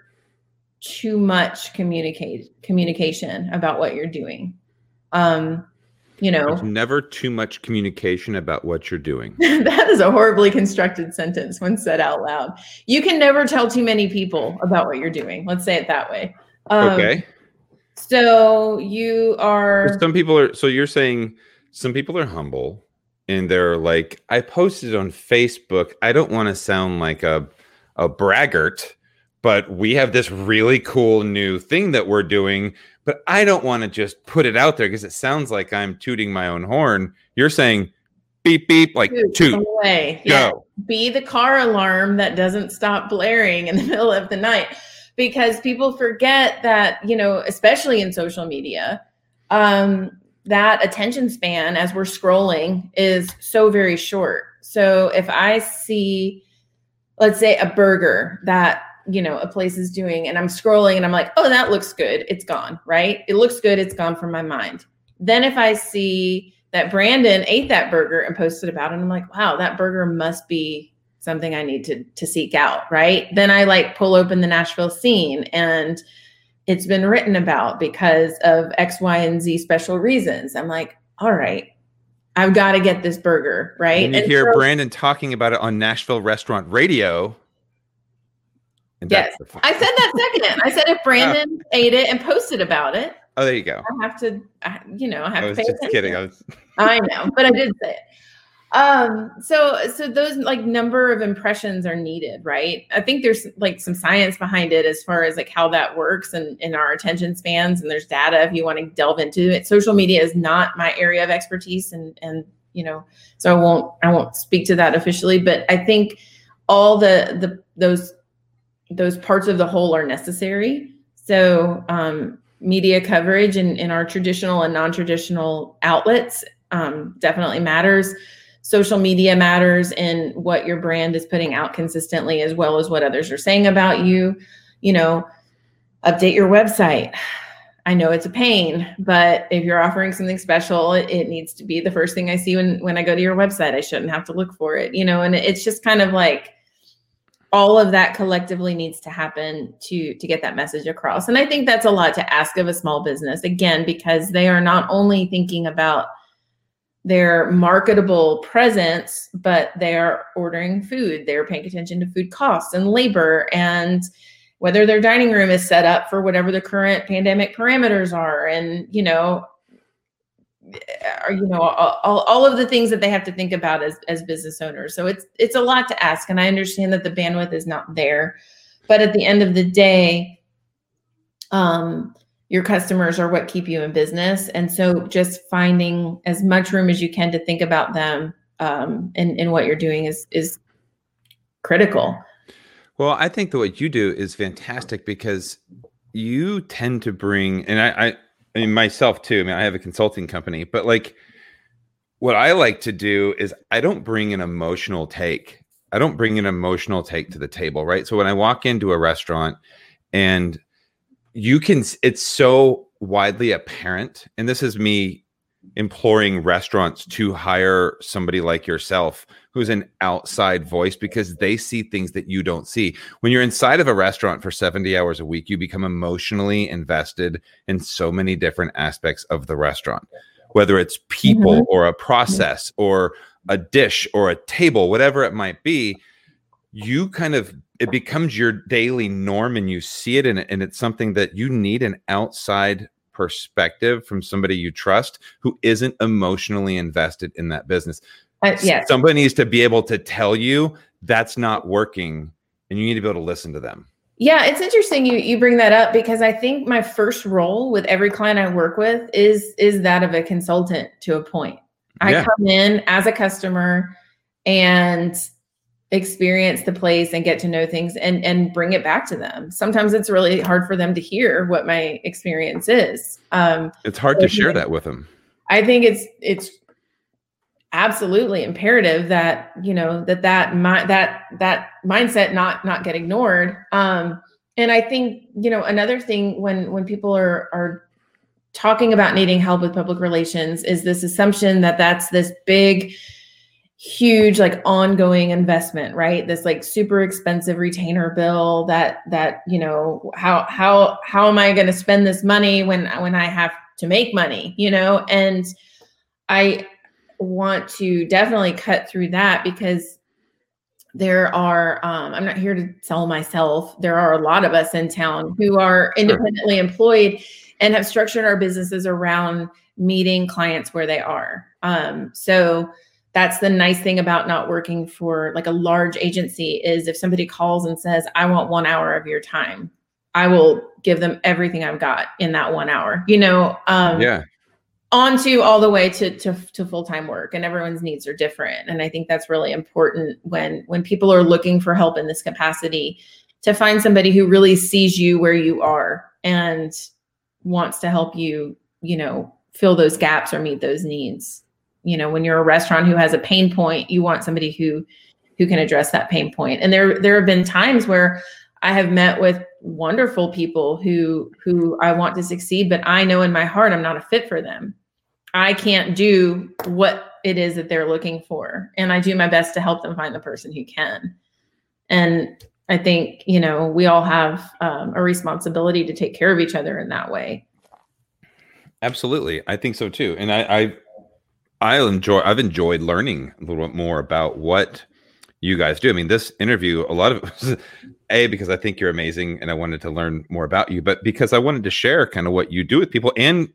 too much communicate communication about what you're doing. Um, you know, There's never too much communication about what you're doing. that is a horribly constructed sentence when said out loud. You can never tell too many people about what you're doing. Let's say it that way. Um, okay. So you are. Some people are. So you're saying some people are humble and they're like, I posted on Facebook. I don't want to sound like a a braggart but we have this really cool new thing that we're doing but i don't want to just put it out there because it sounds like i'm tooting my own horn you're saying beep beep like toot, toot away. go yeah. be the car alarm that doesn't stop blaring in the middle of the night because people forget that you know especially in social media um, that attention span as we're scrolling is so very short. So if i see let's say a burger that you know a place is doing and i'm scrolling and i'm like oh that looks good it's gone right? It looks good it's gone from my mind. Then if i see that brandon ate that burger and posted about it i'm like wow that burger must be something i need to to seek out right? Then i like pull open the nashville scene and it's been written about because of x y and z special reasons i'm like all right I've got to get this burger, right? And you and hear so, Brandon talking about it on Nashville Restaurant Radio and yes, I said that second. I said if oh. Brandon oh. ate it and posted about it. Oh, there you go. I have to, I, you know, I have I was to. just attention. kidding. I was. I know, but I did say it. Um, so so those like number of impressions are needed, right? I think there's like some science behind it as far as like how that works and in our attention spans, and there's data if you want to delve into it. Social media is not my area of expertise, and and you know, so I won't I won't speak to that officially, but I think all the the those those parts of the whole are necessary. So um, media coverage in, in our traditional and non-traditional outlets um, definitely matters. Social media matters in what your brand is putting out consistently, as well as what others are saying about you. You know, update your website. I know it's a pain, but if you're offering something special, it, it, needs to be the first thing I see when when I go to your website. I shouldn't have to look for it, you know. And it's just kind of like all of that collectively needs to happen to to get that message across and i think that's a lot to ask of a small business again because they are not only thinking about their marketable presence but they are ordering food. They're paying attention to food costs and labor and whether their dining room is set up for whatever the current pandemic parameters are. And you know are you know all, all of the things that they have to think about as as business owners. So it's it's a lot to ask and i understand that the bandwidth is not there. But at the end of the day um your customers are what keep you in business and so just finding as much room as you can to think about them um and, and what you're doing is is critical Well, I think that what you do is fantastic because you tend to bring, and I, I, I mean myself too. I mean, I have a consulting company, but like what I like to do is I don't bring an emotional take. I don't bring an emotional take to the table, right? So when I walk into a restaurant and you can, it's so widely apparent, and this is me imploring restaurants to hire somebody like yourself who's an outside voice because they see things that you don't see. When you're inside of a restaurant for 70 hours a week, you become emotionally invested in so many different aspects of the restaurant, whether it's people mm-hmm. or a process or a dish or a table, whatever it might be. You kind of it becomes your daily norm and you see it and, and it's something that you need an outside perspective from somebody you trust who isn't emotionally invested in that business. Uh, yes. Somebody needs to be able to tell you that's not working and you need to be able to listen to them. Yeah, it's interesting you you bring that up because I think my first role with every client I work with is is that of a consultant to a point. I yeah. come in as a customer and experience the place and get to know things and and bring it back to them. Sometimes it's really hard for them to hear what my experience is. Um it's hard to share that with them i think it's it's absolutely imperative that you know that that my, that that mindset not not get ignored. Um and i think you know another thing when when people are are talking about needing help with public relations is this assumption that that's this big huge like ongoing investment right? This like super expensive retainer bill that that you know how how how am i going to spend this money when when i have to make money you know? And i want to definitely cut through that because there are um, i'm not here to sell myself. There are a lot of us in town who are independently sure. employed and have structured our businesses around meeting clients where they are. Um, so that's the nice thing about not working for like a large agency is if somebody calls and says i want one hour of your time i will give them everything i've got in that one hour you know um yeah. on to all the way to, to, to full-time work and everyone's needs are different and i think that's really important when when people are looking for help in this capacity to find somebody who really sees you where you are and wants to help you you know fill those gaps or meet those needs you know when you're a restaurant who has a pain point you want somebody who who can address that pain point. And there there have been times where i have met with wonderful people who who i want to succeed but i know in my heart i'm not a fit for them. I can't do what it is that they're looking for and i do my best to help them find the person who can. And i think you know we all have um, a responsibility to take care of each other in that way. Absolutely. I think so too. And i i I enjoy. I've enjoyed learning a little bit more about what you guys do. I mean, this interview, a lot of it was a because I think you're amazing, and I wanted to learn more about you, but because I wanted to share kind of what you do with people and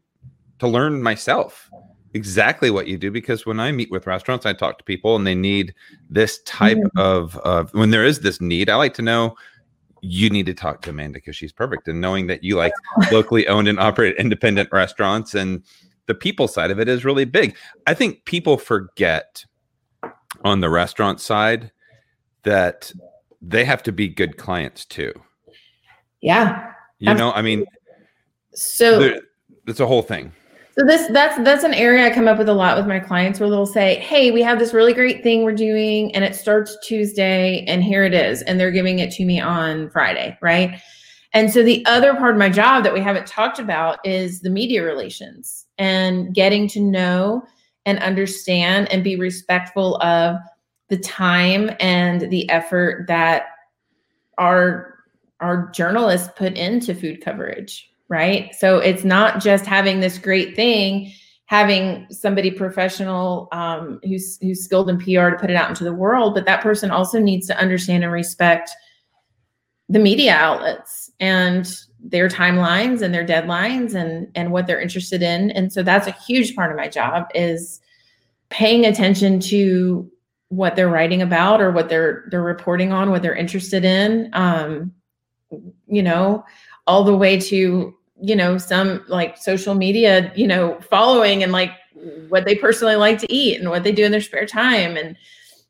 to learn myself exactly what you do. Because when I meet with restaurants, I talk to people, and they need this type mm-hmm. of of when there is this need. I like to know you need to talk to Amanda because she's perfect, and knowing that you like locally owned and operated independent restaurants and the people side of it is really big. I think people forget on the restaurant side that they have to be good clients too. Yeah. You absolutely. know, I mean, so it's a whole thing. So this that's that's an area I come up with a lot with my clients where they'll say, "Hey, we have this really great thing we're doing and it starts Tuesday and here it is and they're giving it to me on Friday, right?" And so the other part of my job that we haven't talked about is the media relations and getting to know and understand and be respectful of the time and the effort that our our journalists put into food coverage right? So it's not just having this great thing having somebody professional um, who's who's skilled in pr to put it out into the world but that person also needs to understand and respect the media outlets and their timelines and their deadlines and and what they're interested in. And so that's a huge part of my job is paying attention to what they're writing about or what they're they're reporting on what they're interested in um you know all the way to you know some like social media you know following and like what they personally like to eat and what they do in their spare time and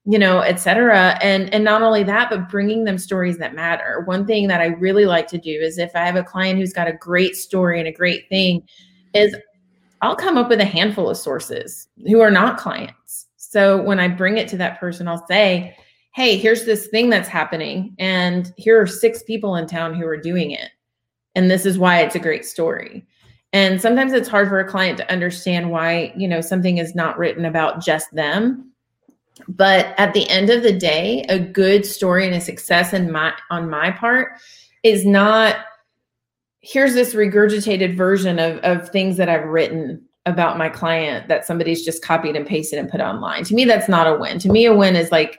you know, et cetera. And, and not only that, but bringing them stories that matter. One thing that I really like to do is if I have a client who's got a great story and a great thing, is I'll come up with a handful of sources who are not clients. So when I bring it to that person, I'll say, hey, here's this thing that's happening, and here are six people in town who are doing it. And this is why it's a great story. And sometimes it's hard for a client to understand why, you know, something is not written about just them but at the end of the day a good story and a success in my on my part is not here's this regurgitated version of, of things that i've written about my client that somebody's just copied and pasted and put online. To me that's not a win. To me a win is like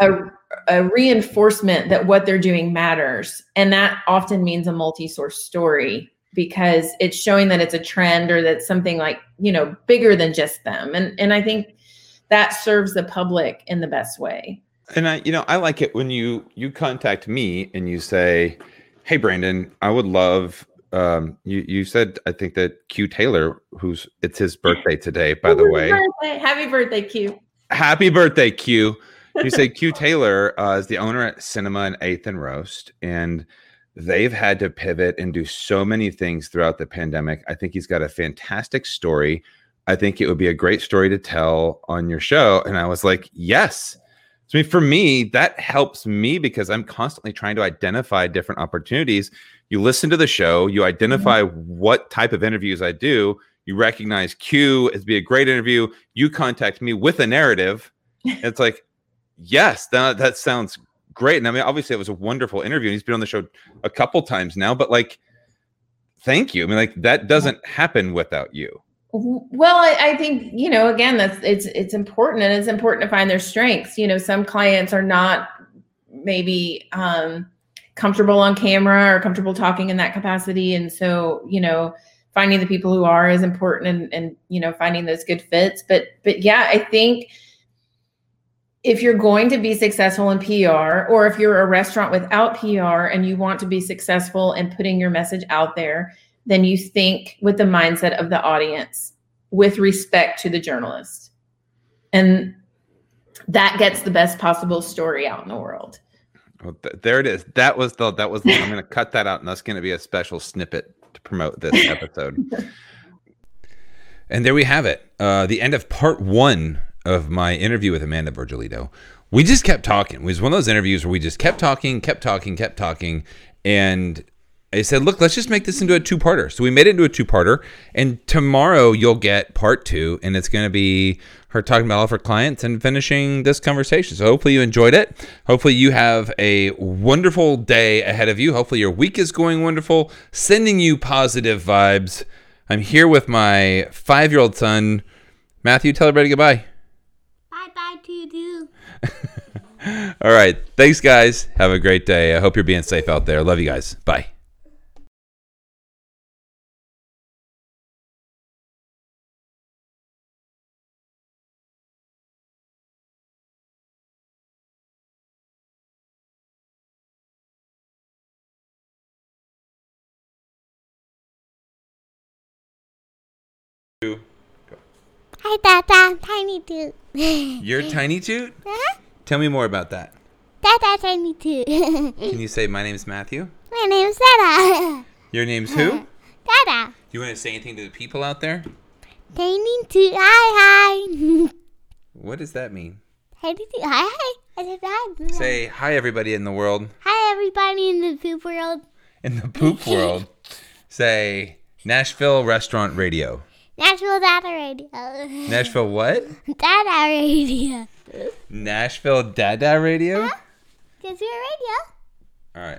a, a reinforcement that what they're doing matters. And that often means a multi-source story because it's showing that it's a trend or that something like you know bigger than just them. And and i think that serves the public in the best way. And I, you know, I like it when you you contact me and you say, "Hey, Brandon, I would love." Um, you you said I think that Q Taylor, who's it's his birthday today, by the way. Birthday. Happy birthday, Q. Happy birthday, Q. You say Q Taylor uh, is the owner at Sinema and Eighth and Roast, and they've had to pivot and do so many things throughout the pandemic. I think he's got a fantastic story I think it would be a great story to tell on your show. And I was like, yes. So for me, that helps me because I'm constantly trying to identify different opportunities. You listen to the show, you identify mm-hmm. what type of interviews I do, you recognize Q as be a great interview, you contact me with a narrative. it's like, yes, that, that sounds great. And I mean, obviously it was a wonderful interview. And he's been on the show a couple times now, but like, thank you. I mean, like that doesn't happen without you. Well, I, I, think you know again that's it's it's important and it's important to find their strengths. You know, some clients are not maybe um, comfortable on camera or comfortable talking in that capacity, and so you know finding the people who are is important and and you know finding those good fits. But but yeah, I think if you're going to be successful in PR or if you're a restaurant without PR and you want to be successful in putting your message out there then you think with the mindset of the audience with respect to the journalist. And that gets the best possible story out in the world. Well, th- there it is. That was the that was the, I'm going to cut that out and that's going to be a special snippet to promote this episode. and there we have it. Uh, the end of part 1 of my interview with Amanda Virgilito. We just kept talking. It was one of those interviews where we just kept talking, kept talking, kept talking and I said, look, let's just make this into a two parter. So we made it into a two parter. And tomorrow you'll get part two. And it's going to be her talking about all of her clients and finishing this conversation. So hopefully you enjoyed it. Hopefully you have a wonderful day ahead of you. Hopefully your week is going wonderful, sending you positive vibes. I'm here with my five year old son. Matthew, tell everybody goodbye. Bye bye to you. all right. Thanks, guys. Have a great day. I hope you're being safe out there. Love you guys. Bye. Hi, Dada. Tiny Toot. You're Tiny Toot? Uh-huh. Tell me more about that. Dada Tiny Toot. Can you say, My name's Matthew? My name's Dada. Your name's who? Dada. You want to say anything to the people out there? Tiny Toot. Hi, hi. What does that mean? Tiny Toot. Hi, hi. I said hi. Say hi, everybody in the world. Hi, everybody in the poop world. In the poop world. say Nashville Restaurant Radio. Nashville Dada Radio. Nashville what? Dada Radio. Nashville Dada Radio? Huh? Cause you're radio. All right.